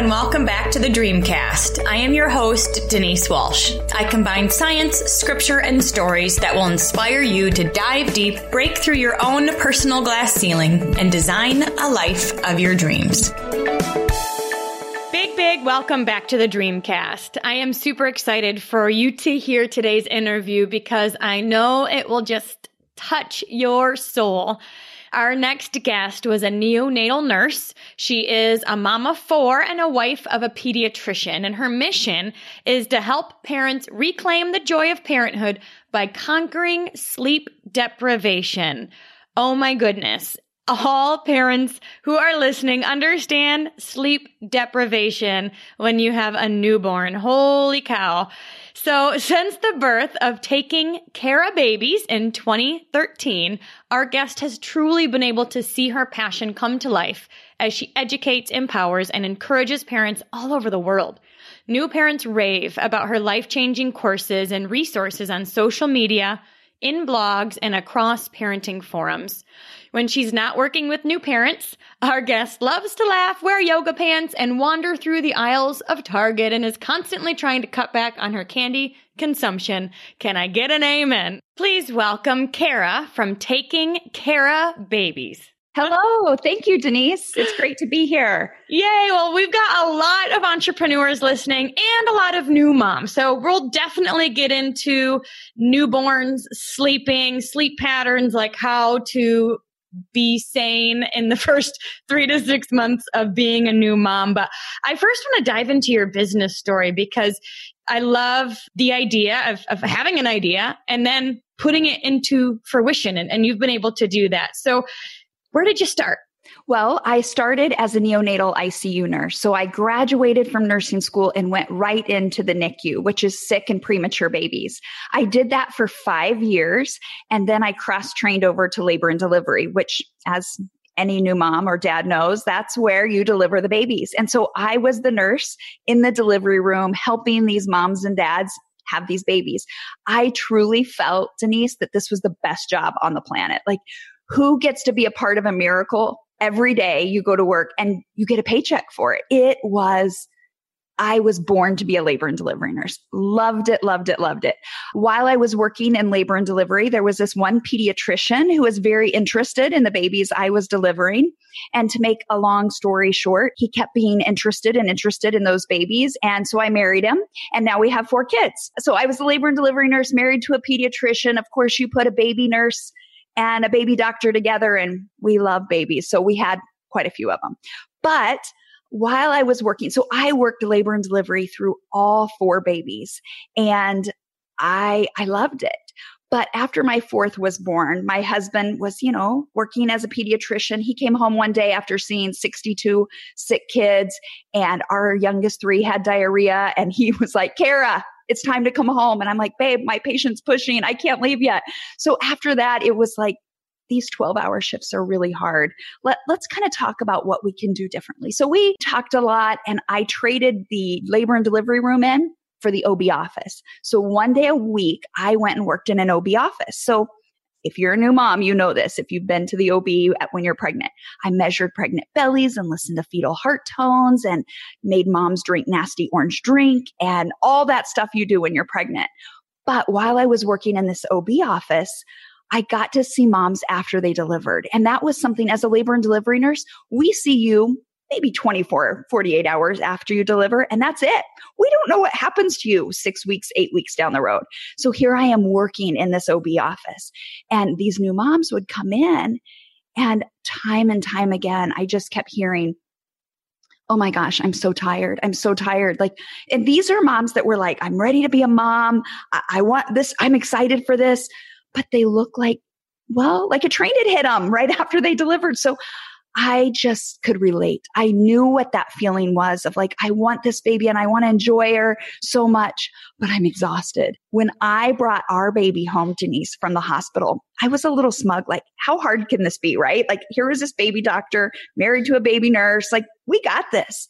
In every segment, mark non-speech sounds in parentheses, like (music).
and welcome back to the Dreamcast. I am your host, Denise Walsh. I combine science, scripture, and stories that will inspire you to dive deep, break through your own personal glass ceiling, and design a life of your dreams. Big, big welcome back to the Dreamcast. I am super excited for you to hear today's interview because I know it will just touch your soul. Our next guest was a neonatal nurse. She is a mama four and a wife of a pediatrician, and her mission is to help parents reclaim the joy of parenthood by conquering sleep deprivation. Oh my goodness all parents who are listening understand sleep deprivation when you have a newborn. Holy cow. So since the birth of taking Cara babies in 2013, our guest has truly been able to see her passion come to life as she educates, empowers, and encourages parents all over the world. New parents rave about her life changing courses and resources on social media, in blogs, and across parenting forums. When she's not working with new parents, our guest loves to laugh, wear yoga pants, and wander through the aisles of Target and is constantly trying to cut back on her candy consumption. Can I get an amen? Please welcome Cara from Taking Cara Babies. Hello. Thank you, Denise. It's great to be here. Yay. Well, we've got a lot of entrepreneurs listening and a lot of new moms. So we'll definitely get into newborns, sleeping, sleep patterns, like how to be sane in the (laughs) first three to six months of being a new mom. But I first want to dive into your business story because I love the idea of, of having an idea and then putting it into fruition. And, and you've been able to do that. So where did you start? Well, I started as a neonatal ICU nurse. So I graduated from nursing school and went right into the NICU, which is sick and premature babies. I did that for five years. And then I cross trained over to labor and delivery, which as any new mom or dad knows, that's where you deliver the babies. And so I was the nurse in the delivery room helping these moms and dads have these babies. I truly felt, Denise, that this was the best job on the planet. Like, who gets to be a part of a miracle every day you go to work and you get a paycheck for it. It was, I was born to be a labor and delivery nurse. Loved it, loved it, loved it. While I was working in labor and delivery, there was this one pediatrician who was very interested in the babies I was delivering. And to make a long story short, he kept being interested and interested in those babies. And so I married him and now we have four kids. So I was a labor and delivery nurse married to a pediatrician. Of course, you put a baby nurse and a baby doctor together and we love babies. So we had quite a few of them. But while I was working, so I worked labor and delivery through all four babies and I, I loved it. But after my fourth was born, my husband was, you know, working as a pediatrician. He came home one day after seeing 62 sick kids and our youngest three had diarrhea. And he (laughs) was like, Cara, it's time to come home. And I'm like, babe, my patient's pushing. I can't leave yet. So after that, it was like, these 12 hour shifts are really hard. Let, let's kind of talk about what we can do differently. So we talked a lot and I traded the labor and delivery room in for the OB office. So one day a week, I went and worked in an OB office. So if you're a new mom, you know this. If you've been to the OB when you're pregnant, I measured pregnant bellies and listened to fetal heart tones and made moms drink nasty orange drink and all that stuff you do when you're pregnant. But while I was working in this OB office, I got to see moms after they delivered. And that was something as a labor and delivery nurse, we see you maybe 24, 48 hours after you deliver, and that's it. We don't know what happens to you six weeks, eight weeks down the road. So here I am working in this OB office, and these new moms would come in, and time and time again, I just kept hearing, Oh my gosh, I'm so tired. I'm so tired. Like, and these are moms that were like, I'm ready to be a mom. I, I want this. I'm excited for this. But they look like, well, like a train had hit them right (laughs) after they delivered. So I just could relate. I knew what that feeling was of like, I want this baby and I want to enjoy her so much, but I'm exhausted. When I brought our baby home, Denise, from the hospital, I was a little smug. Like, how hard can this be? Right? Like, here is this baby doctor married to a baby nurse. Like, we got this.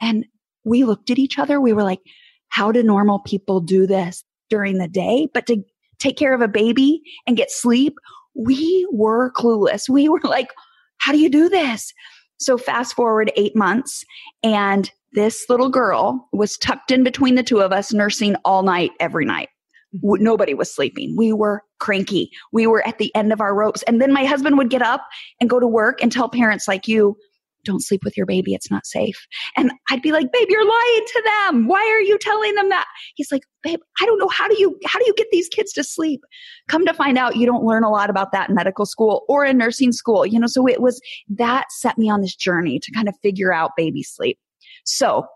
And we looked at each other. We were like, how do normal people do this during the day? But to take care of a baby and get sleep, we were clueless. We were like, how do you do this? So fast forward eight months and this little girl was tucked in between the two of us, nursing all night, every night. Mm-hmm. Nobody was sleeping. We were cranky. We were at the end of our ropes. And then my husband would get up and go to work and tell parents like you, don't sleep with your baby. It's not safe. And I'd be like, babe, you're lying to them. Why are you telling them that? He's like, babe, I don't know. How do you, how do you get these kids to sleep? Come to find out you don't learn a lot about that in medical school or in nursing school. You know, so it was that set me on this journey to kind of figure out baby sleep. So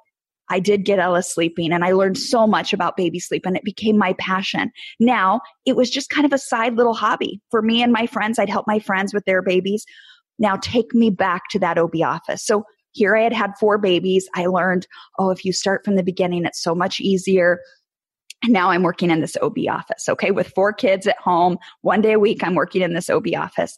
I did get Ella sleeping and I learned so much about baby sleep and it became my passion. Now it was just kind of a side little hobby for me and my friends. I'd help my friends with their babies. Now take me back to that OB office. So here I had had four babies. I learned, oh, if you start from the beginning, it's so much easier. And now I'm working in this OB office, okay, with four kids at home. One day a week, I'm working in this OB office.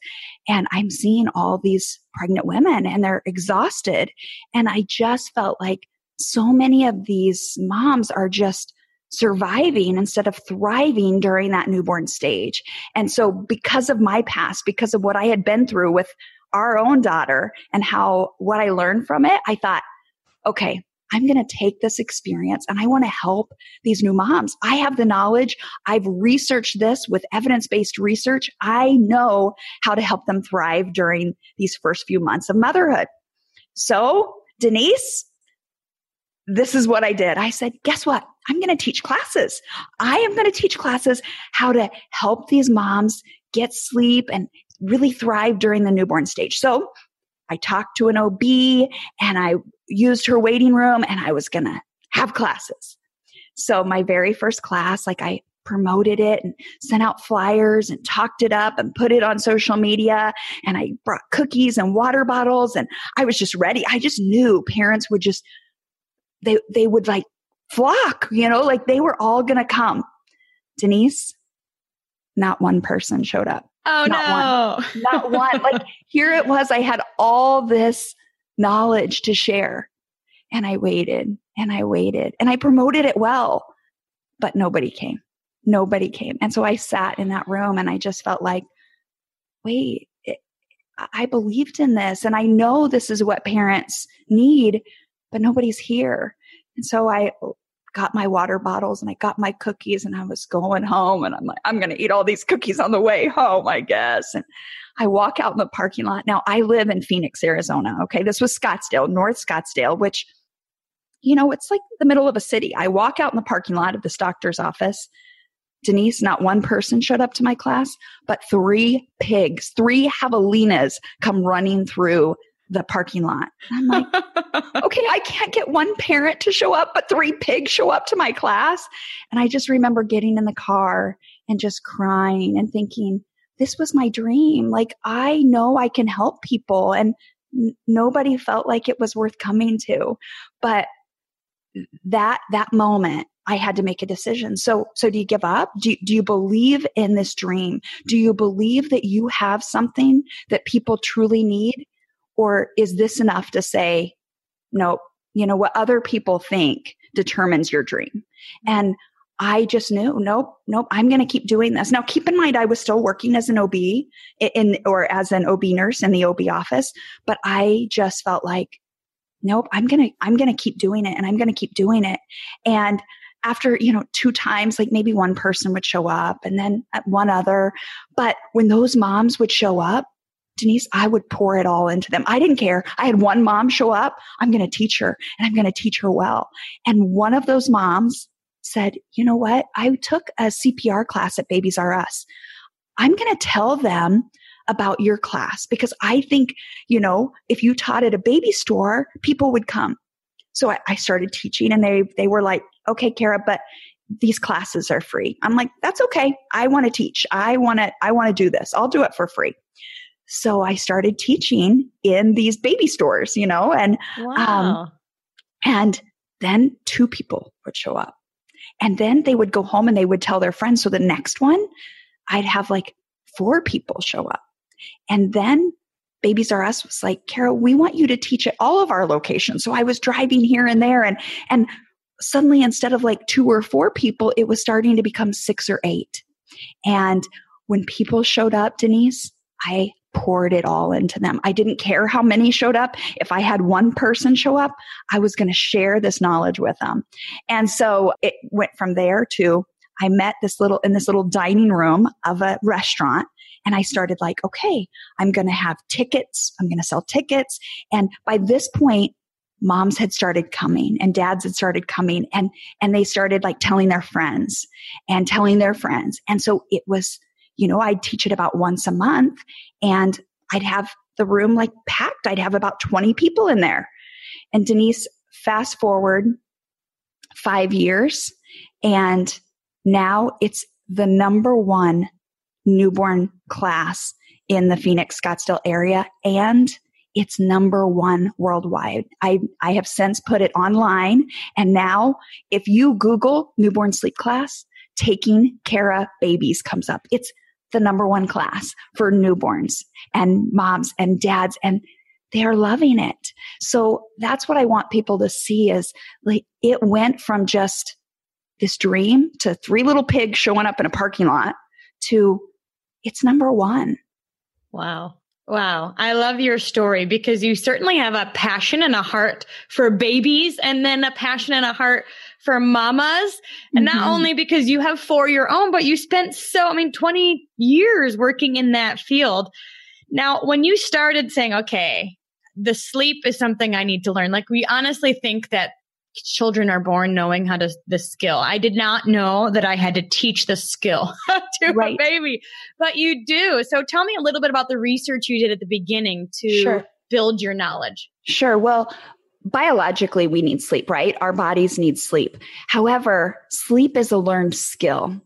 And I'm seeing all these pregnant women and they're exhausted. And I just felt like so many of these moms are just surviving instead of thriving during that newborn stage. And so because of my past, because of what I had been through with our own daughter and how what I learned from it, I thought, okay, I'm going to take this experience and I want to help these new moms. I have the knowledge. I've researched this with evidence based research. I know how to help them thrive during these first few months of motherhood. So, Denise, this is what I did. I said, guess what? I'm going to teach classes. I am going to teach classes how to help these moms get sleep and really thrive during the newborn stage. So I talked to an OB and I used her waiting room and I was going to have classes. So my very first class, like I promoted it and sent out flyers and talked it up and put it on social media. And I brought cookies and water bottles and I was just ready. I just knew parents would just they they would like flock, you know, like they were all going to come. Denise, not one person showed up. Oh not no. One. Not (laughs) one. like here it was I had all this knowledge to share and I waited and I waited and I promoted it well, but nobody came. Nobody came. And so I sat in that room and I just felt like, wait, it, I believed in this and I know this is what parents need, but nobody's here. And so I got my water bottles and I got my cookies and I was going home and I'm like, I'm going to eat all these cookies on the way home, I guess. And I walk out in the parking lot. Now I live in Phoenix, Arizona. Okay. This was Scottsdale, North Scottsdale, which, you know, it's like the middle of a city. I walk out in the parking lot of this doctor's office. Denise, not one person showed up to my class, but three pigs, three javelinas come running through the parking lot. And I'm like, (laughs) okay, I can't get one parent to show up, but three pigs show up to my class. And I just remember getting in the car and just crying and thinking, this was my dream. Like, I know I can help people. And n- nobody felt like it was worth coming to. But that, that moment, I had to make a decision. So, so do you give up? Do, do you believe in this dream? Do you believe that you have something that people truly need? Or is this enough to say, nope, you know, what other people think determines your dream? And I just knew, nope, nope, I'm going to keep doing this. Now, keep in mind, I was still working as an OB in, or as an OB nurse in the OB office, but I just felt like, nope, I'm going to, I'm going to keep doing it and I'm going to keep doing it. And after, you know, two times, like maybe one person would show up and then uh, one other. But when those moms would show up, Denise, I would pour it all into them. I didn't care. I had one mom show up. I'm going to teach her and I'm going to teach her well. And one of those moms said, you know what? I took a CPR class at Babies R Us. I'm going to tell them about your class because I think, you know, if you taught at a baby store, people would come. So I, I started teaching and they, they were like, okay, Cara, but these classes are free. I'm like, that's okay. I want to teach. I want to, I want to do this. I'll do it for free. So I started teaching in these baby stores, you know, and, um, wow. um, and then two people would show up and then they would go home and they would tell their friends. So the next one, I'd have like four people show up. And then Babies R Us was like, Carol, we want you to teach at all of our locations. So I was driving here and there and, and suddenly instead of like two or four people, it was starting to become six or eight. And when people showed up, Denise, I poured it all into them. I didn't care how many showed up. If I had one person show up, I was going to share this knowledge with them. And so it went from there to I met this little in this little dining room of a restaurant and I started like, okay, I'm going to have tickets. I'm going to sell tickets. And by this point, moms had started coming and dads had started coming and, and they started like telling their friends and telling their friends. And so it was, you know, I'd teach it about once a month and I'd have the room like packed. I'd have about 20 people in there. And Denise, fast forward five years and now it's the number one newborn class in the Phoenix Scottsdale area and it's number one worldwide. I, I have since put it online and now if you Google newborn sleep class, taking Cara babies comes up. It's the number one class for newborns and moms and dads and they're loving it. So that's what I want people to see is like it went from just this dream to three little pigs showing up in a parking lot to it's number one. Wow. Wow. I love your story because you certainly have a passion and a heart for babies and then a passion and a heart for mamas. And mm-hmm. not only because you have four your own, but you spent so, I mean, 20 years working in that field. Now, when you started saying, okay, the sleep is something I need to learn, like we honestly think that children are born knowing how to the skill. I did not know that I had to teach the skill (laughs) to right. a baby, but you do. So tell me a little bit about the research you did at the beginning to sure. build your knowledge. Sure. Well, biologically we need sleep, right? Our bodies need sleep. However, sleep is a learned skill.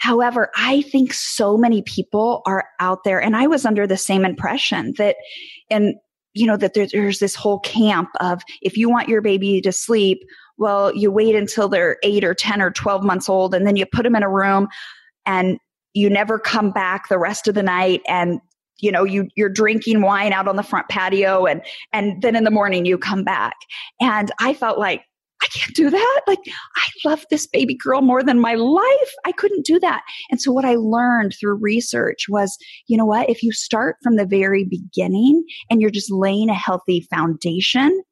However, I think so many people are out there and I was under the same impression that and you know, that there, there's this whole camp of if you want your baby to sleep, well, you wait until they're eight or 10 or 12 months old and then you put them in a room and you never come back the rest of the night and you know you you're drinking wine out on the front patio and and then in the morning you come back and i felt like I can't do that. Like, I love this baby girl more than my life. I couldn't do that. And so, what I learned through research was you know what? If you start from the very beginning and you're just laying a healthy foundation,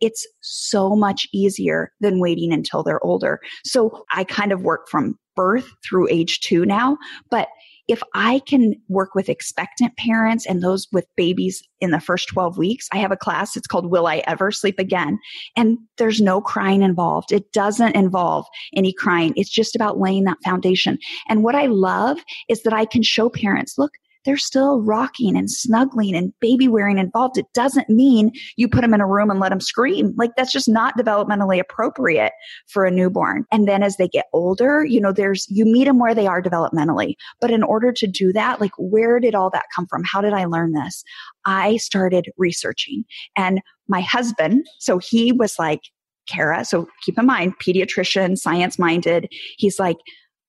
it's so much easier than waiting until they're older. So, I kind of work from birth through age two now, but if I can work with expectant parents and those with babies in the first 12 weeks, I have a class. It's called Will I Ever Sleep Again? And there's no crying involved. It doesn't involve any crying. It's just about laying that foundation. And what I love is that I can show parents, look, they're still rocking and snuggling and baby wearing involved. It doesn't mean you put them in a room and let them scream. Like that's just not developmentally appropriate for a newborn. And then as they get older, you know, there's, you meet them where they are developmentally. But in order to do that, like where did all that come from? How did I learn this? I started researching and my husband, so he was like, Cara, so keep in mind, pediatrician, science minded. He's like,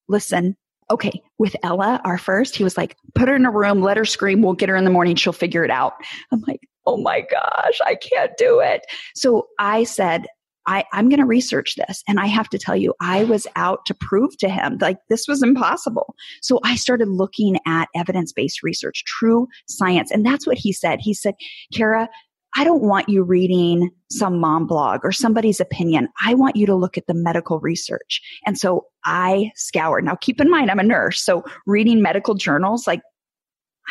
listen, okay, with Ella, our first, he was like, put her in a room, let her scream, we'll get her in the morning, she'll figure it out. I'm like, oh my gosh, I can't do it. So I said, I, I'm going to research this. And I have to tell you, I was out to prove to him like this was impossible. So I started looking at evidence based research, true science. And that's what he said. He said, Cara, I don't want you reading some mom blog or somebody's opinion. I want you to look at the medical research. And so I scoured. Now keep in mind, I'm a nurse. So reading medical journals, like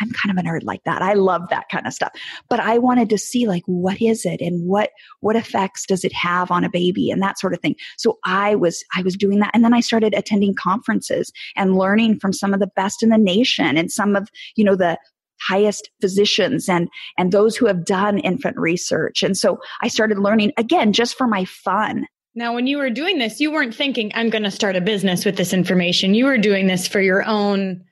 I'm kind of a nerd like that. I love that kind of stuff. But I wanted to see like what is it and what what effects does it have on a baby and that sort of thing. So I was I was doing that and then I started attending conferences and learning from some of the best in the nation and some of, you know, the highest physicians and and those who have done infant research. And so I started learning again just for my fun. Now, when you were doing this, you weren't thinking, I'm going to start a business with this information. You were doing this for your own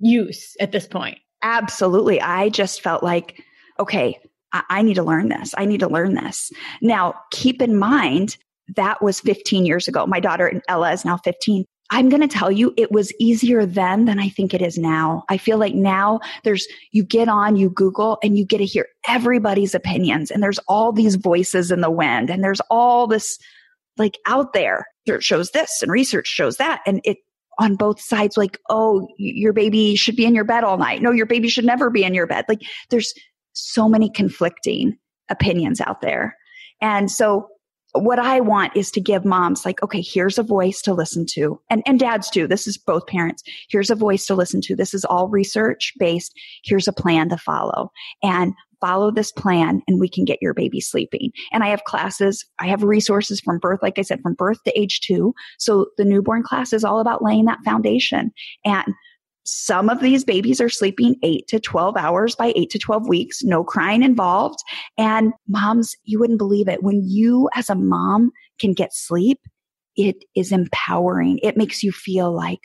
use at this point. Absolutely. I just felt like, okay, I, I need to learn this. I need to learn this. Now, keep in mind, that was 15 years ago. My daughter Ella is now 15. I'm going to tell you, it was easier then than I think it is now. I feel like now there's, you get on, you Google and you get to hear everybody's opinions and there's all these voices in the wind and there's all this like out there. Research shows this and research shows that. And it, on both sides, like, oh, your baby should be in your bed all night. No, your baby should never be in your bed. Like, there's so many conflicting opinions out there. And so what I want is to give moms like, okay, here's a voice to listen to and, and dads too. This is both parents. Here's a voice to listen to. This is all research based. Here's a plan to follow and follow this plan and we can get your baby sleeping. And I have classes. I have resources from birth, like I said, from birth to age two. So the newborn class is all about laying that foundation and some of these babies are sleeping eight to 12 hours by eight to 12 weeks, no crying involved. And moms, you wouldn't believe it. When you as a mom can get sleep, it is empowering. It makes you feel like,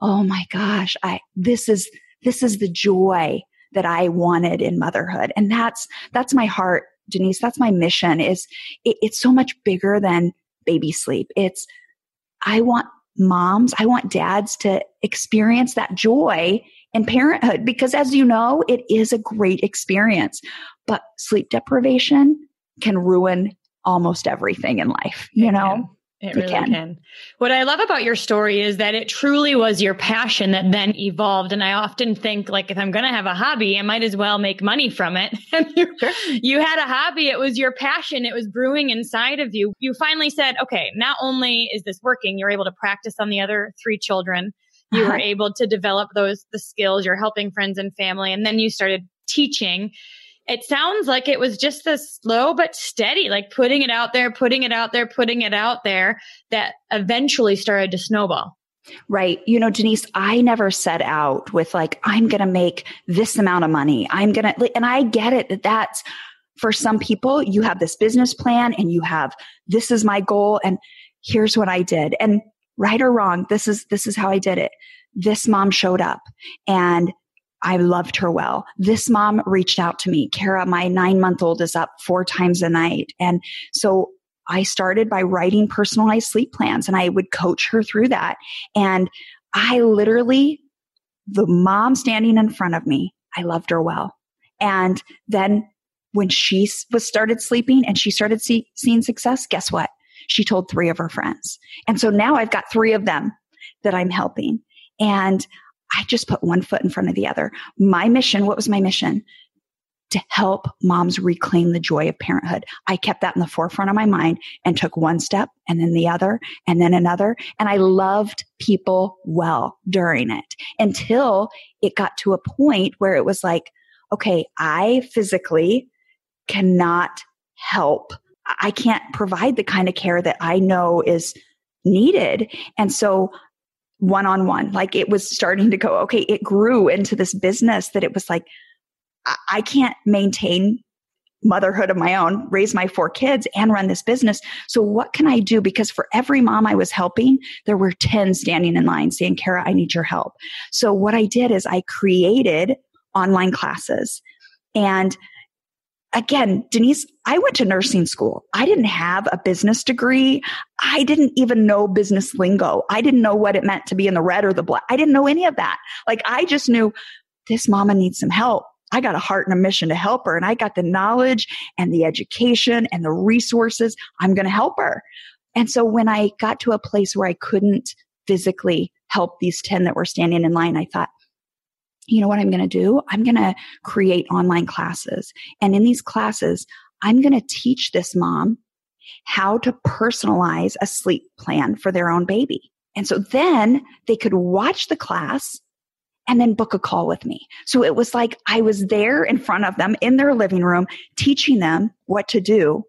oh my gosh, I, this is, this is the joy that I wanted in motherhood. And that's, that's my heart, Denise. That's my mission is it, it's so much bigger than baby sleep. It's, I want moms, I want dads to experience that joy in parenthood because as you know, it is a great experience, but sleep deprivation can ruin almost everything in life, you know? It, really can. can. What I love about your story is that it truly was your passion that then evolved. And I often think, like, if I'm going to have a hobby, I might as well make money from it. (laughs) and you, sure. you had a hobby. It was your passion. It was brewing inside of you. You finally said, okay, not only is this working, you're able to practice on the other three children. You uh-huh. were able to develop those, the skills. You're helping friends and family. And then you started teaching it sounds like it was just a slow but steady, like putting it out there, putting it out there, putting it out there that eventually started to snowball. Right. You know, Denise, I never set out with like, I'm going to make this amount of money. I'm going to, and I get it that that's for some people, you have this business plan and you have, this is my goal and here's what I did. And right or wrong, this is, this is how I did it. This mom showed up and I loved her well. This mom reached out to me. Cara, my nine month old is up four times a night. And so I started by writing personalized sleep plans and I would coach her through that. And I literally, the mom standing in front of me, I loved her well. And then when she was started sleeping and she started see, seeing success, guess what? She told three of her friends. And so now I've got three of them that I'm helping. And I just put one foot in front of the other. My mission, what was my mission? To help moms reclaim the joy of parenthood. I kept that in the forefront of my mind and took one step and then the other and then another. And I loved people well during it until it got to a point where it was like, okay, I physically cannot help. I can't provide the kind of care that I know is needed. And so one on one. Like it was starting to go, okay, it grew into this business that it was like, I can't maintain motherhood of my own, raise my four kids and run this business. So what can I do? Because for every mom I was helping, there were 10 standing in line saying, Cara, I need your help. So what I did is I created online classes and again, Denise, I went to nursing school. I didn't have a business degree. I didn't even know business lingo. I didn't know what it meant to be in the red or the black. I didn't know any of that. Like I just knew this mama needs some help. I got a heart and a mission to help her and I got the knowledge and the education and the resources. I'm going to help her. And so when I got to a place where I couldn't physically help these 10 that were standing in line, I thought, you know what I'm going to do? I'm going to create online classes. And in these classes, I'm going to teach this mom how to personalize a sleep plan for their own baby. And so then they could watch the class and then book a call with me. So it was like I was there in front of them in their living room, teaching them what to do.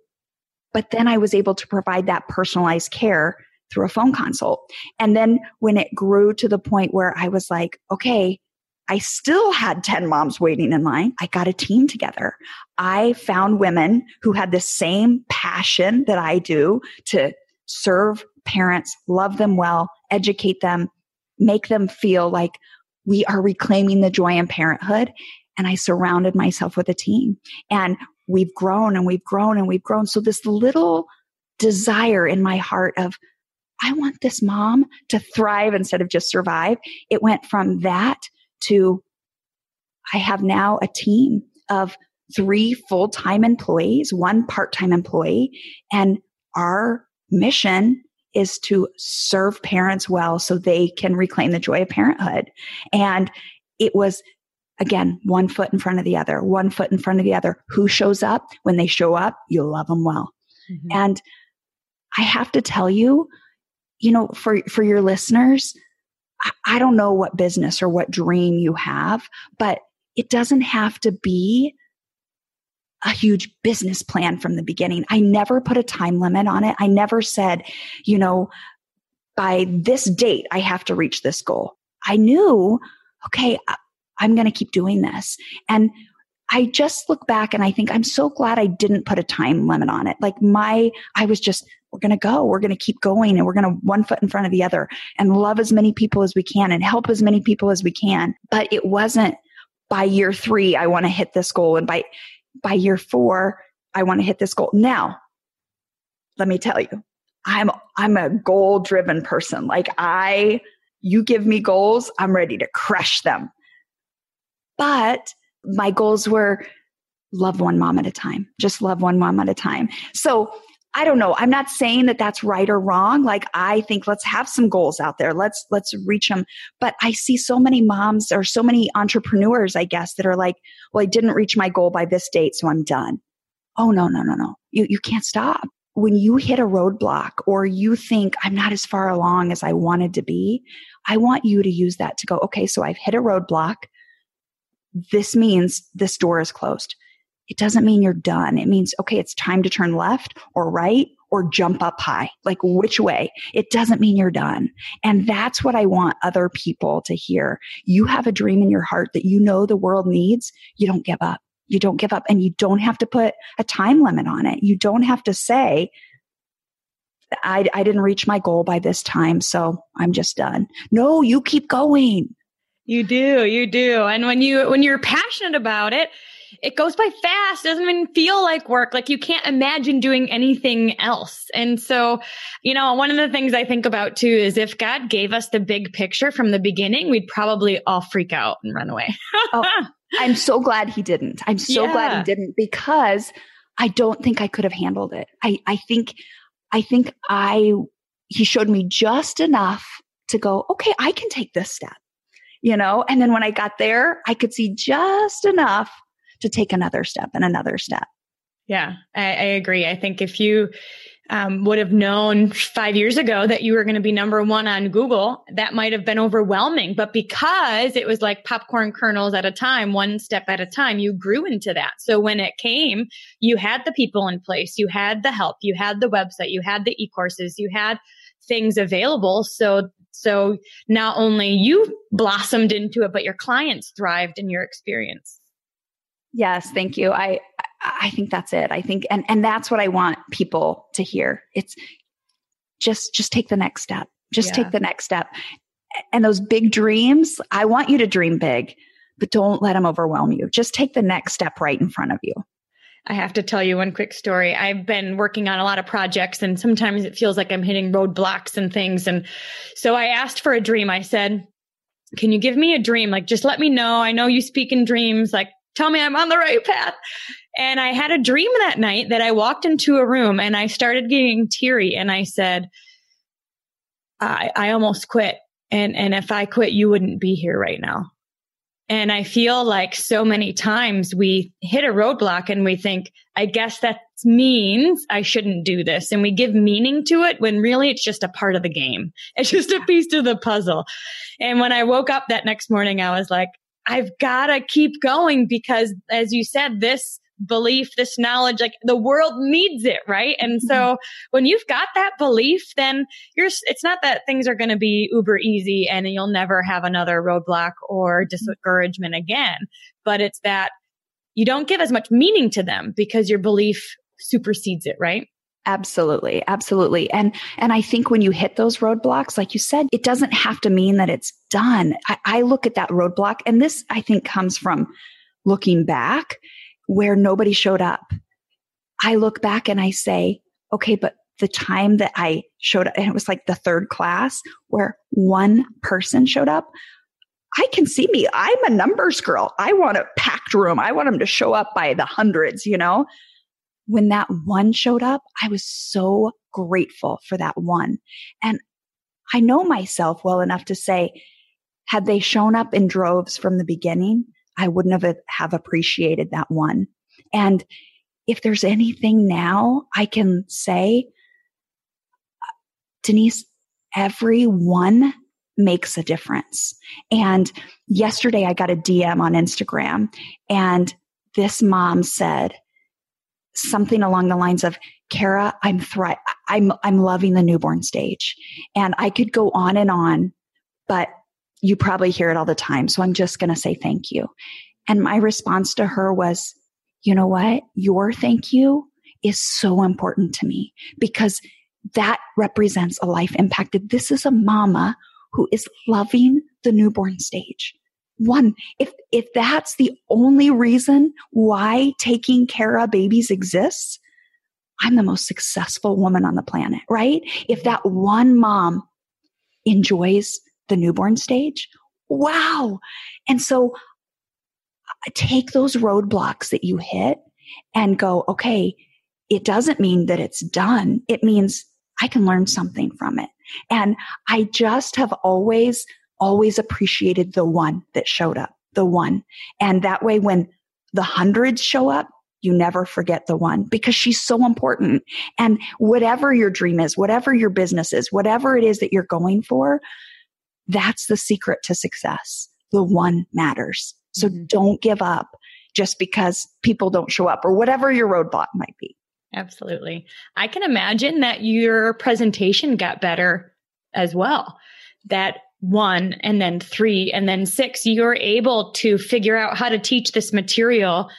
But then I was able to provide that personalized care through a phone consult. And then when it grew to the point where I was like, okay, I still had 10 moms waiting in line. I got a team together. I found women who had the same passion that I do to serve parents, love them well, educate them, make them feel like we are reclaiming the joy in parenthood. And I surrounded myself with a team and we've grown and we've grown and we've grown. So this little desire in my heart of, I want this mom to thrive instead of just survive. It went from that to I have now a team of three full time employees, one part time employee, and our mission is to serve parents well so they can reclaim the joy of parenthood. And it was again, one foot in front of the other, one foot in front of the other. Who shows up? When they show up, you love them well. Mm-hmm. And I have to tell you, you know, for, for your listeners, I don't know what business or what dream you have, but it doesn't have to be a huge business plan from the beginning. I never put a time limit on it. I never said, you know, by this date, I have to reach this goal. I knew, okay, I'm going to keep doing this. And I just look back and I think I'm so glad I didn't put a time limit on it. Like my, I was just, we're going to go. We're going to keep going and we're going to one foot in front of the other and love as many people as we can and help as many people as we can. But it wasn't by year three, I want to hit this goal. And by, by year four, I want to hit this goal. Now, let me tell you, I'm, I'm a goal driven person. Like I, you give me goals, I'm ready to crush them. But my goals were love one mom at a time, just love one mom at a time. So I don't know. I'm not saying that that's right or wrong. Like I think let's have some goals out there. Let's let's reach them. But I see so many moms or so many entrepreneurs, I guess, that are like, "Well, I didn't reach my goal by this date, so I'm done." Oh no, no, no, no. You you can't stop. When you hit a roadblock or you think I'm not as far along as I wanted to be, I want you to use that to go, "Okay, so I've hit a roadblock this means this door is closed. It doesn't mean you're done. It means, okay, it's time to turn left or right or jump up high. Like which way? It doesn't mean you're done. And that's what I want other people to hear. You have a dream in your heart that you know the world needs. You don't give up. You don't give up and you don't have to put a time limit on it. You don't have to say, I, I didn't reach my goal by this time, so I'm just done. No, you keep going. You do, you do. And when you when you're passionate about it, it goes by fast. It doesn't even feel like work. Like you can't imagine doing anything else. And so, you know, one of the things I think about too is if God gave us the big picture from the beginning, we'd probably all freak out and run away. oh, (laughs) I'm so glad he didn't. I'm so yeah. glad he didn't because I don't think I could have handled it. I, I think, I think I, he showed me just enough to go, okay, I can take this step you know? And then when I got there, I could see just enough to take another step and another step. Yeah, I, I agree. I think if you um, would have known five years ago that you were going to be number one on Google, that might have been overwhelming. But because it was like popcorn kernels at a time, one step at a time, you grew into that. So when it came, you had the people in place, you had the help, you had the website, you had the e courses, you had things available. So so not only you blossomed into it, but your clients thrived in your experience. Yes, thank you. I I think that's it. I think and and that's what I want people to hear. It's just just take the next step. Just yeah. take the next step. And those big dreams, I want you to dream big, but don't let them overwhelm you. Just take the next step right in front of you. I have to tell you one quick story. I've been working on a lot of projects and sometimes it feels like I'm hitting roadblocks and things. And so I asked for a dream. I said, can you give me a dream? Like, just let me know. I know you speak in dreams. Like, tell me I'm on the right path. And I had a dream that night that I walked into a room and I started getting teary and I said, I, I almost quit. And, and if I quit, you wouldn't be here right now. And I feel like so many times we hit a roadblock and we think, I guess that means I shouldn't do this. And we give meaning to it when really it's just a part of the game. It's just a piece of the puzzle. And when I woke up that next morning, I was like, I've got to keep going because as you said, this belief, this knowledge, like the world needs it, right? And so mm-hmm. when you've got that belief, then you're, it's not that things are going to be uber easy and you'll never have another roadblock or mm-hmm. discouragement again. But it's that you don't give as much meaning to them because your belief supersedes it, right? Absolutely. Absolutely. And, and I think when you hit those roadblocks, like you said, it doesn't have to mean that it's done. I, I look at that roadblock and this I think comes from looking back where nobody showed up. I look back and I say, okay, but the time that I showed up, and it was like the third class where one person showed up, I can see me. I'm a numbers girl. I want a packed room. I want them to show up by the hundreds, you know? When that one showed up, I was so grateful for that one. And I know myself well enough to say, had they shown up in droves from the beginning, I wouldn't have, have appreciated that one. And if there's anything now I can say, uh, Denise, everyone makes a difference. And yesterday I got a DM on Instagram and this mom said something along the lines of, Cara, I'm thri- I'm, I'm loving the newborn stage. And I could go on and on, but you probably hear it all the time. So I'm just going to say thank you. And my response to her was, you know what? Your thank you is so important to me because that represents a life impacted. This is a mama who is loving the newborn stage. One, if, if that's the only reason why taking Cara babies exists, I'm the most successful woman on the planet, right? If that one mom enjoys the newborn stage, wow. And so uh, take those roadblocks that you hit and go, okay, it doesn't mean that it's done. It means I can learn something from it. And I just have always, always appreciated the one that showed up, the one. And that way, when the hundreds show up, you never forget the one because she's so important. And whatever your dream is, whatever your business is, whatever it is that you're going for, that's the secret to success. The one matters. So mm-hmm. don't give up just because people don't show up or whatever your roadblock might be. Absolutely. I can imagine that your presentation got better as well. That one and then three and then six, you're able to figure out how to teach this material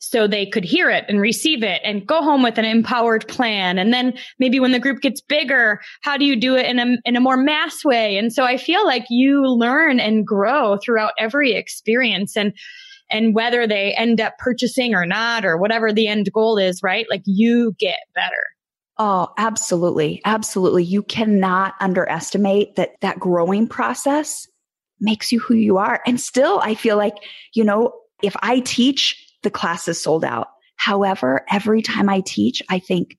so they could hear it and receive it and go home with an empowered plan. And then maybe when the group gets bigger, how do you do it in a, in a more mass way? And so I feel like you learn and grow throughout every experience. And and whether they end up purchasing or not or whatever the end goal is, right? Like you get better. Oh, absolutely. Absolutely. You cannot underestimate that that growing process makes you who you are. And still, I feel like, you know, if I teach, the class is sold out. However, every time I teach, I think,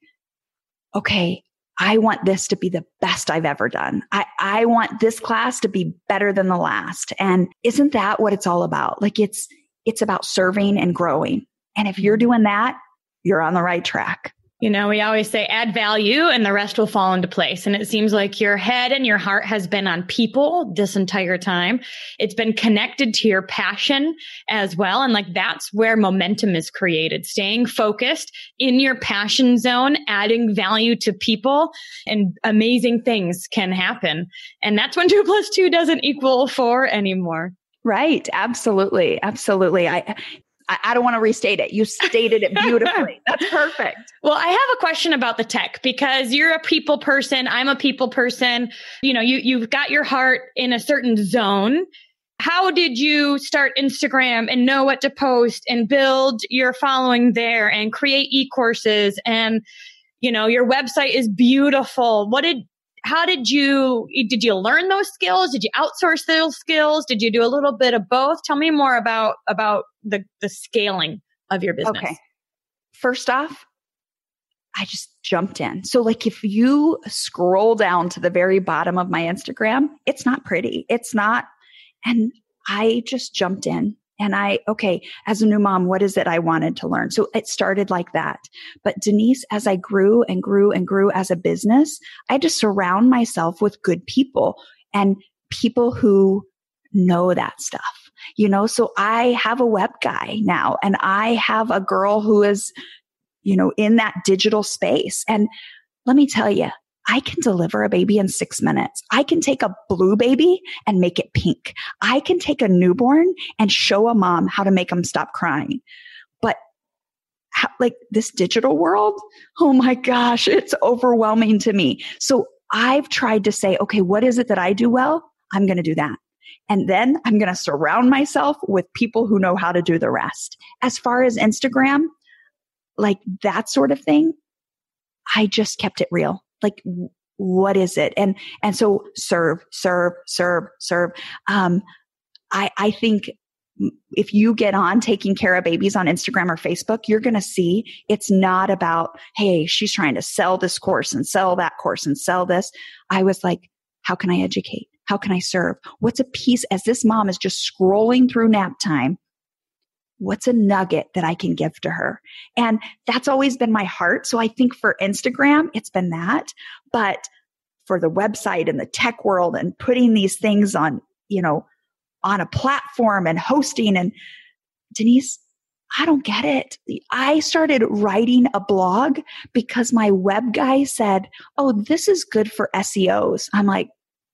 okay, I want this to be the best I've ever done. I, I want this class to be better than the last. And isn't that what it's all about? Like it's, it's about serving and growing. And if you're mm-hmm. doing that, you're on the right track. You know, we always say add value and the rest will fall into place. And it seems like your head and your heart has been on people this entire time. It's been connected to your passion as well. And like that's where momentum is created, staying focused in your passion zone, adding value to people and amazing things can happen. And that's when (laughs) two plus two doesn't equal four anymore. Right. Absolutely. Absolutely. I, I don't want to restate it. You stated it beautifully. (laughs) That's perfect. Well, I have a question about the tech because you're a people person. I'm a people person. You know, you, you've got your heart in a certain zone. How did you start Instagram and know what to post and build your following there and create e-courses and, you know, your website is beautiful. What did, how did you did you learn those skills did you outsource those skills did you do a little bit of both tell me more about about the the scaling of your business okay first off i just jumped in so like if you scroll down to the very bottom of my instagram it's not pretty it's not and i just jumped in and I, okay, as a new mom, what is it I wanted to learn? So it started like that. But Denise, as I grew and grew and grew as a business, I had to surround myself with good people and people who know that stuff. You know, so I have a web guy now and I have a girl who is, you know, in that digital space. And let me tell you, I can deliver a baby in six minutes. I can take a blue baby and make it pink. I can take a newborn and show a mom how to make them stop crying. But how, like this digital world, oh my gosh, it's overwhelming to me. So I've tried to say, okay, what is it that I do well? I'm going to do that. And then I'm going to surround myself with people who know how to do the rest. As far as Instagram, like that sort of thing, I just kept it real like what is it and and so serve serve serve serve um i i think if you get on taking Cara babies on Instagram or Facebook, you're going to see it's not about, Hey, she's trying to sell this course and sell that course and sell this. I was like, how can I educate? How can I serve? What's a piece as this mom is just scrolling through nap time? What's a nugget that I can give to her? And that's always been my heart. So I think for Instagram, it's been that. But for the website and the tech world and putting these things on, you know, on a platform and hosting and Denise, I don't get it. I started writing a blog because my web guy said, Oh, this is good for SEOs. I'm like,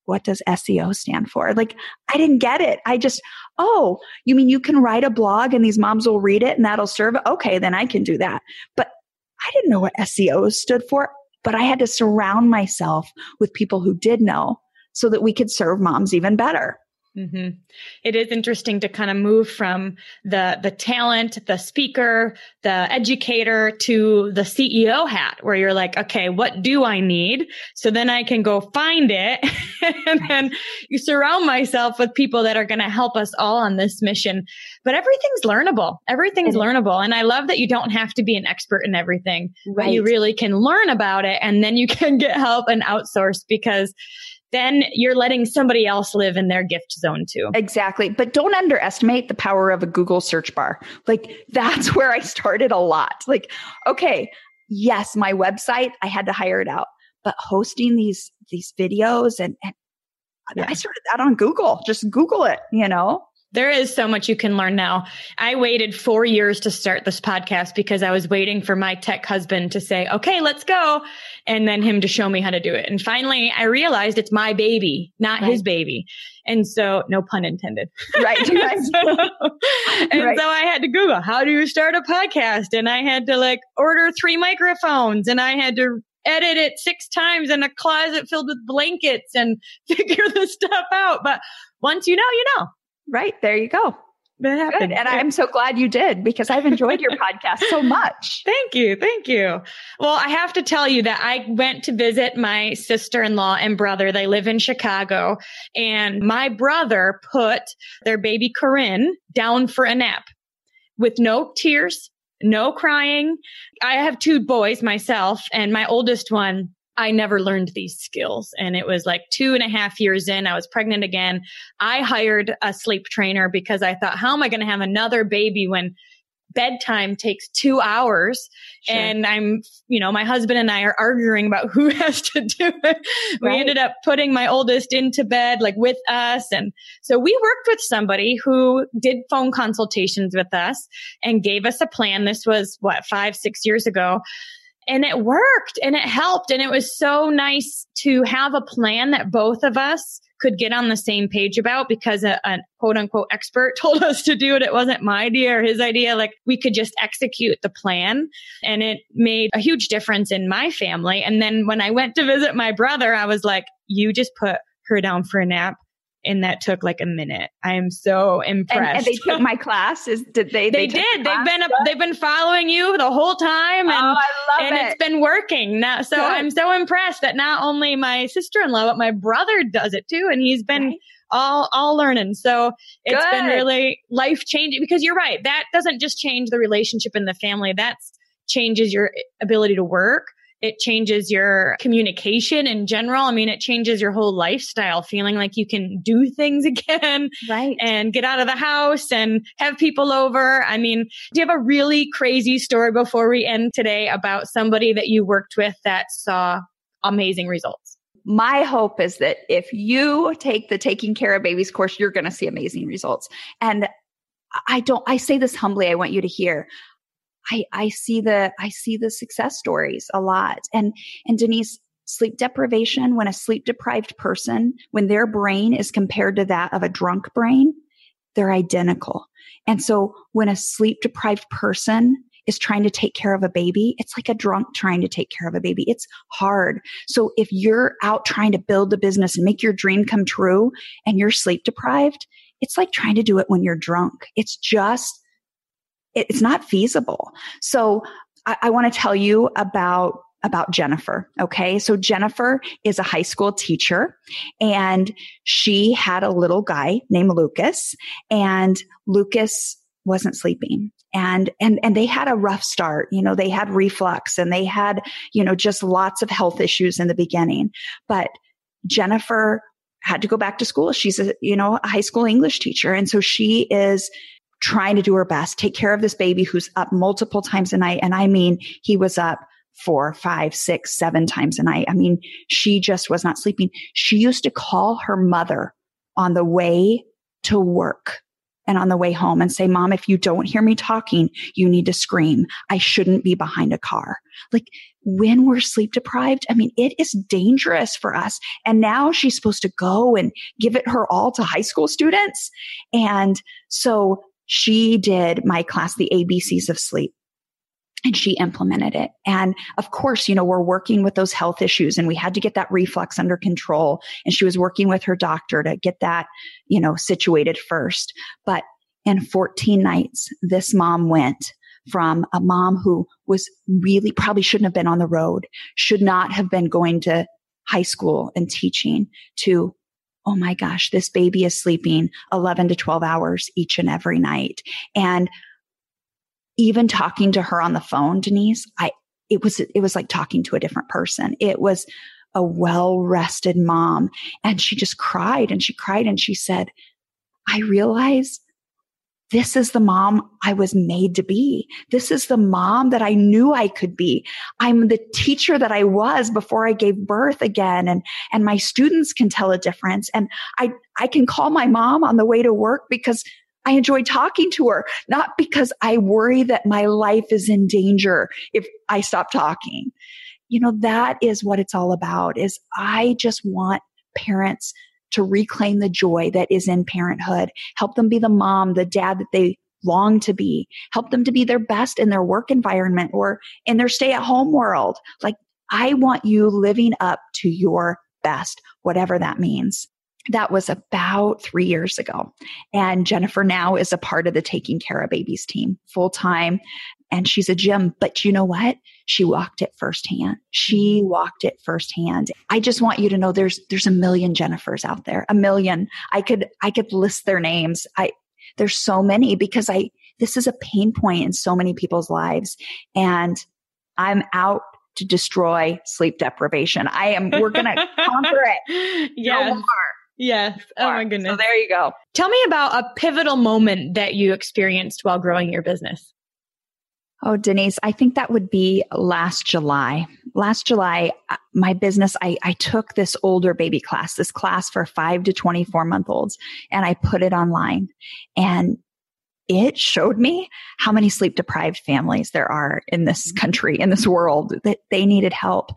what does SEO stand for? Like, I didn't get it. I just, oh, you mean you can write a blog and these moms will read it and that'll serve? Okay, then I can do that. But I didn't know what SEO stood for, but I had to surround myself with people who did know so that we could serve moms even better. Mm-hmm. It is interesting to kind of move from the the talent, the speaker, the educator to the CEO hat, where you're like, okay, what do I need? So then I can go find it, (laughs) and then you surround myself with people that are going to help us all on this mission. But everything's learnable. Everything's learnable, and I love that you don't have to be an expert in everything, right. but you really can learn about it, and then you can get help and outsource because then you're letting somebody else live in their gift zone too. Exactly. But don't underestimate the power of a Google search bar. Like that's (laughs) where I started a lot. Like, okay, yes, my website, I had to hire it out, but hosting these, these videos and, and yeah. I started that on Google. Just Google it, you know? There is so much you can learn now. I waited four years to start this podcast because I was waiting for my tech husband to say, okay, let's go. And then him to show me how to do it. And finally I realized it's my baby, not right. his baby. And so no pun intended. Right. (laughs) right. so, and right. so I had to Google, how do you start a podcast? And I had to like order three microphones and I had to edit it six times in a closet filled with blankets and (laughs) figure this stuff out. But once you know, you know. Right. There you go. That happened. Good. And I'm so glad you did because I've enjoyed your podcast so much. (laughs) Thank you. Thank you. Well, I have to tell you that I went to visit my sister in law and brother. They live in Chicago. And my brother put their baby Corinne down for a nap with no tears, no crying. I have two boys myself, and my oldest one I never learned these skills. And it was like two and a half years in, I was pregnant again. I hired a sleep trainer because I thought, how am I going to have another baby when bedtime takes two hours sure. and I'm, you know, my husband and I are arguing about (laughs) who has to do it. We right. ended up putting my oldest into bed like with us. And so we worked with somebody who did phone consultations with us and gave us a plan. This was what, five, six years ago and it worked and it helped. And it was so nice to have a plan that both of us could get on the same page about because a, a, quote unquote expert (laughs) told us to do it. It wasn't my idea or his idea. Like we could just execute the plan and it made a huge difference in my family. And then when I went to visit my brother, I was like, you just put her down for a nap and that took like a minute. I am so impressed. And, and they took my class. Is did they? They, they did. The they've been they've been following you the whole time, and oh, and it. has been working now. So Good. I'm so impressed that not only my sister in law but my brother does it too, and he's been. Right. All, all learning. So it's Good. been really life changing because you're right. That doesn't just change the relationship in the family. That changes your eh, ability to work it changes your communication in general. I mean, it changes your whole lifestyle, feeling like you can do things (laughs) again. Right. And get out of the house and have people over. I mean, do you have a really crazy story before we end today about somebody that you worked with that saw amazing results? my hope is that if you take the Taking Cara Babies course, you're going to see amazing results. And I don't, I say this humbly. I want you to hear. I, I see the, I see the success stories a lot. And, and Denise, sleep deprivation, when a sleep deprived person, when their brain is compared to that of a drunk brain, they're identical. And so when a sleep deprived person is trying to take care of a baby, it's like a drunk trying to take care of a baby. It's hard. So if you're out trying to build a business and make your dream come true and you're sleep deprived, it's like trying to do it when you're drunk. It's just it's not feasible. So I, I want to tell you about about Jennifer. Okay. So Jennifer is a high school teacher and she had a little guy named Lucas and Lucas wasn't sleeping and and and they had a rough start you know they had reflux and they had you know just lots of health issues in the beginning but jennifer had to go back to school she's a you know a high school english teacher and so she is trying to do her best take care of this baby who's up multiple times a night and i mean he was up four, five, six, seven times a night. I mean, she just was not sleeping. She used to call her mother on the way to work and on the way home and say, mom, if you don't hear me talking, you need to scream. I shouldn't be behind a car. Like when we're sleep deprived, I mean, it is dangerous for us. And now she's supposed to go and give it her all to high school students. And so she did my class, the ABCs of sleep and she implemented it. And of course, you know, we're working with those health issues and we had to get that reflux under control. And she was working with her doctor to get that, you know, situated first. But in 14 nights, this mom went from a mom who was really probably shouldn't have been on the road, should not have been going to high school and teaching to oh my gosh, this baby is sleeping 11 to 12 hours each and every night. And even talking to her on the phone, Denise, I, it was, it was like talking to a different person. It was a well rested mom. And she just cried and she cried and she said, I realize this is the mom I was made to be. This is the mom that I knew I could be. I'm the teacher that I was before I gave birth again. And, and my students can tell a difference. And I, I can call my mom on the way to work because I enjoy talking to her, not because I worry that my life is in danger if I stop talking. You know, that is what it's all about is I just want parents to reclaim the joy that is in parenthood, help them be the mom, the dad that they long to be, help them to be their best in their work environment or in their stay at home world. Like I want you living up to your best, whatever that means that was about three years ago. And Jennifer now is a part of the Taking Cara Babies team full time. And she's a gym, but you know what? She walked it firsthand. She mm-hmm. walked it firsthand. I just want you to know there's, there's a million Jennifers out there, a million. I could, I could list their names. I, there's so many because I, this is a pain point in so many people's lives. And I'm out to destroy sleep deprivation. I am, we're going to conquer it. (laughs) Yeah. No Yes. Oh my goodness. So there you go. Tell me about a pivotal moment that you experienced while growing your business. Oh, Denise, I think that would be last July. Last July, uh, my business, I, I took this older baby class, this class for five to 24 month olds, and I put it online. And it showed me how many sleep deprived families there are in this mm-hmm. country, in this world that they needed help.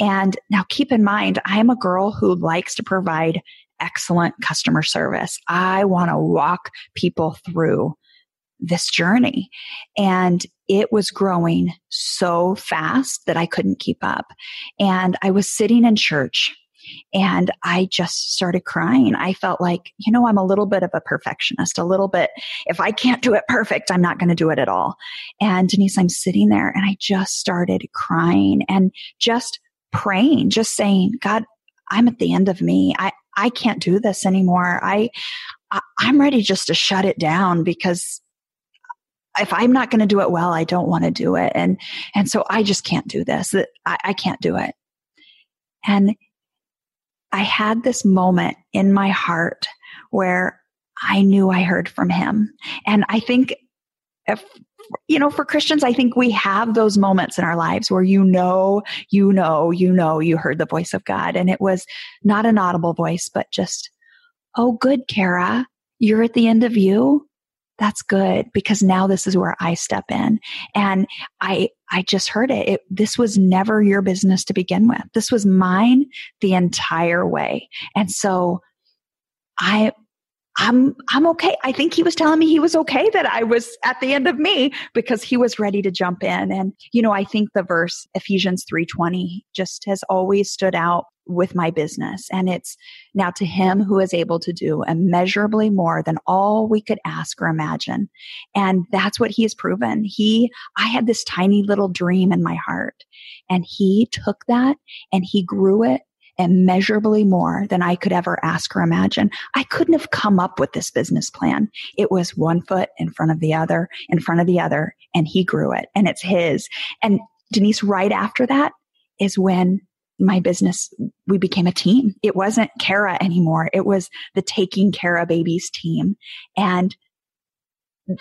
And now keep in mind, I am a girl who likes to provide excellent customer service. I want to walk people through this journey. And it was growing so fast that I couldn't keep up. And I was sitting in church and I just started crying. I felt like, you know, I'm a little bit of a perfectionist, a little bit. If I can't do it perfect, I'm not going to do it at all. And Denise, I'm sitting there and I just started crying and just praying, just saying, God, I'm at the end of me. I, I can't do this anymore. I, I I'm ready just to shut it down because if I'm not going to do it well, I don't want to do it. And, and so I just can't do this. I, I can't do it. And I had this moment in my heart where I knew I heard from him. And I think if, you know, for Christians, I think we have those moments in our lives where you know, you know, you know, you heard the voice of God. And it was not an audible voice, but just, oh, good, Cara, you're at the end of you. That's good because now this is where I step in. And I, I just heard it. it. This was never your business to begin with. This was mine the entire way. And so I, I'm I'm okay. I think he was telling me he was okay that I was at the end of me because he was ready to jump in. And you know, I think the verse Ephesians 3:20 just has always stood out with my business. And it's now to him who is able to do immeasurably more than all we could ask or imagine. And that's what he has proven. He, I had this tiny little dream in my heart and he took that and he grew it immeasurably more than I could ever ask or imagine. I couldn't have come up with this business plan. It was one foot in front of the other, in front of the other, and he grew it and it's his. And Denise, right after that is when my business, we became a team. It wasn't Cara anymore. It was the Taking Cara Babies team. And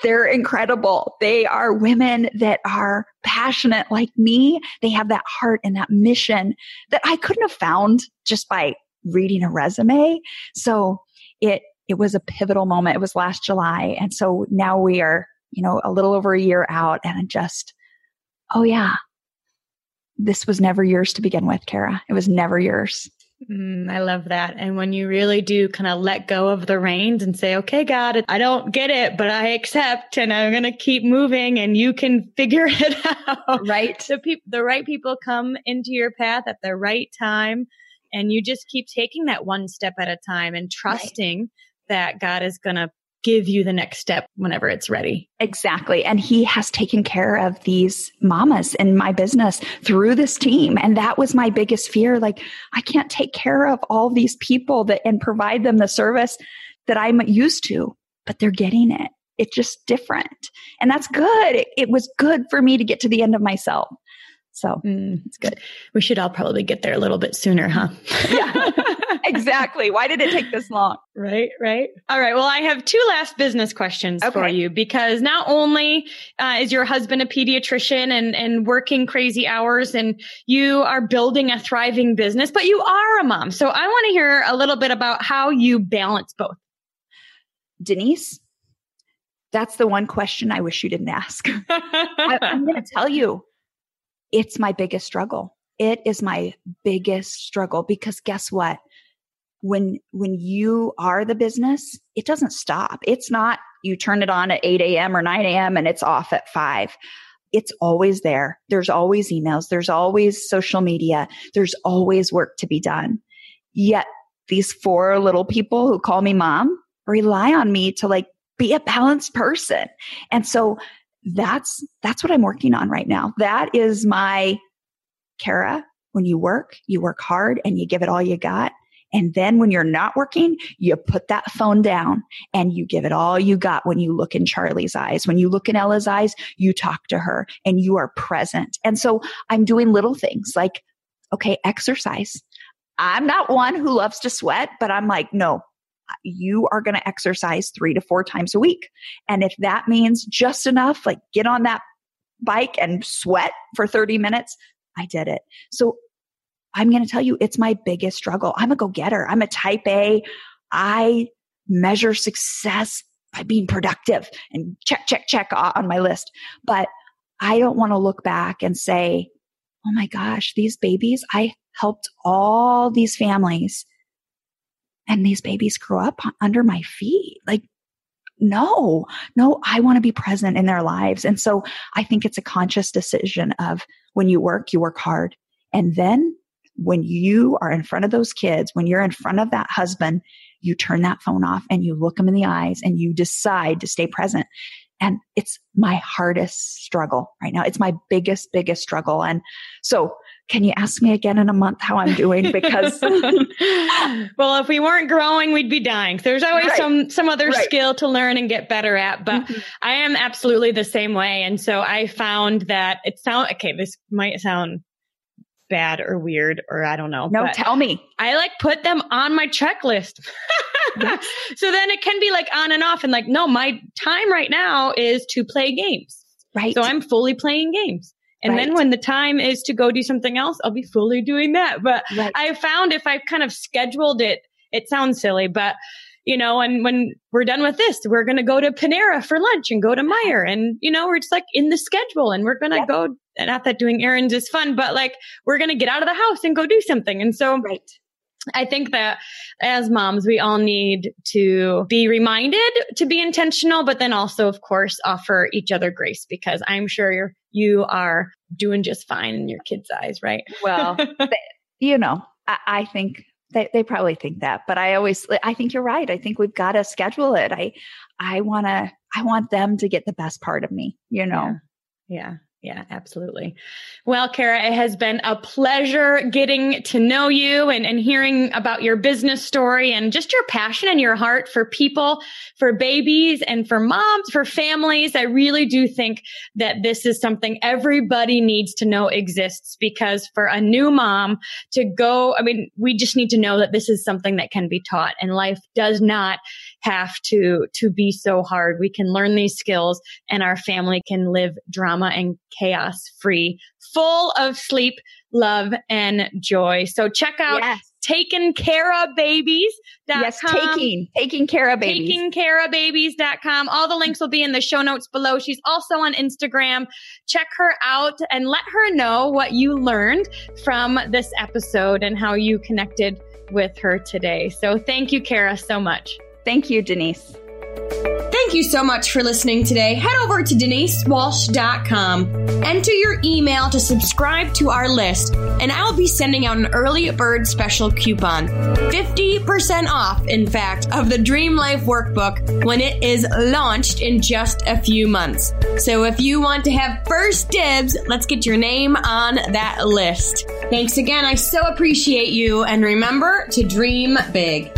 they're incredible. They are women that are passionate like me. They have that heart and that mission that I couldn't have found just by reading a resume. So it, it was a pivotal moment. It was last July. And so now we are, you know, a little over a year out and just, oh yeah, this was never yours to begin with, Cara. It was never yours. Mm, I love that. And when you really do kind of let go of the reins and say, okay, God, I don't get it, but I accept and I'm going to keep moving and you can figure (laughs) it out. Right. The people, the right people come into your path at the right time. And you just keep taking that one step at a time and trusting right. that God is going to give you the next step whenever it's ready. Exactly. And he has taken care of these mamas in my business through this team. And that was my biggest fear. Like, I can't take care of all these people that and provide them the service that I'm used to, but they're getting it. It's just different. And that's good. It, it was good for me to get to the end of myself. So mm, it's good. We should all probably get there a little bit sooner, huh? yeah, (laughs) (laughs) exactly. Why did it take this long? Right, right. All right. Well, I have two last business questions okay. for you because not only uh, is your husband a pediatrician and, and working crazy hours and you are building a thriving business, but you are a mom. So I want to hear a little bit about how you balance both. Denise, that's the one question I wish you didn't ask. (laughs) I, I'm going to tell you it's my biggest struggle. It is my biggest struggle because guess what? When, when you are the business, it doesn't stop. It's not you turn it on at 8 a.m. or 9 a.m. and it's off at five. It's always there. There's always emails. There's always social media. There's always work to be done. Yet these four little people who call me mom rely on me to like be a balanced person. And so that's that's what I'm working on right now. That is my Kara. When you work, you work hard and you give it all you got. And then when you're not working, you put that phone down and you give it all you got when you look in Charlie's eyes. When you look in Ella's eyes, you talk to her and you are present. And so I'm doing little things like, okay, exercise. I'm not one who loves to sweat, but I'm like, no, you are going to exercise three to four times a week. And if that means just enough, like get on that bike and sweat for 30 minutes, I did it. So I'm going to tell you, it's my biggest struggle. I'm a go getter. I'm a type A. I measure success by being productive and check, check, check on my list. But I don't want to look back and say, Oh my gosh, these babies, I helped all these families and these babies grew up under my feet. Like, no, no, I want to be present in their lives. And so I think it's a conscious decision of when you work, you work hard. And then when you are in front of those kids, when you're in front of that husband, you turn that phone off and you look them in the eyes and you decide to stay present. And it's my hardest struggle right now. It's my biggest, biggest struggle. And so can you ask me again in a month how I'm doing? Because (laughs) well, if we weren't growing, we'd be dying. There's always right. some some other right. skill to learn and get better at. But mm-hmm. I am absolutely the same way. And so I found that it sound okay, this might sound bad or weird or I don't know. No, tell me. I like put them on my checklist. yes. (laughs) So then it can be like on and off and like, no, my time right now is to play games. Right. So I'm fully playing games. And right. then when the time is to go do something else, I'll be fully doing that. But right. I found if I've kind of scheduled it, it sounds silly, but you know, and when we're done with this, we're going to go to Panera for lunch and go to Meijer. And, you know, we're just like in the schedule and we're going to yep. go, And not that doing errands is fun, but like we're going to get out of the house and go do something. And so right. I think that as moms, we all need to be reminded to be intentional, but then also, of course, offer each other grace because I'm sure you're, you are doing just fine in your kids' eyes, right? Well, (laughs) you know, I, I think they, they probably think that, but I always, I think you're right. I think we've got to schedule it. I, I want to, I want them to get the best part of me, you know? Yeah. yeah. Yeah, absolutely. Well, Cara, it has been a pleasure getting to know you and, and hearing about your business story and just your passion and your heart for people, for babies and for moms, for families. I really do think that this is something everybody needs to know exists because for a new mom to go, I mean, we just need to know that this is something that can be taught and life does not have to, to be so hard. We can learn these skills and our family can live drama and chaos free, full of sleep, love, and joy. So check out yes. Taken Care of Babies. Yes, taking, taking Cara Babies. Taking Cara Babies.com. All the links will be in the show notes below. She's also on Instagram. Check her out and let her know what you learned from this episode and how you connected with her today. So thank you, Cara, so much. Thank you, Denise. Thank you so much for listening today. Head over to denisewalsh.com. Enter your email to subscribe to our list, and I will be sending out an early bird special coupon. 50% off, in fact, of the Dream Life Workbook when it is launched in just a few months. So if you want to have first dibs, let's get your name on that list. Thanks again. I so appreciate you, and remember to dream big.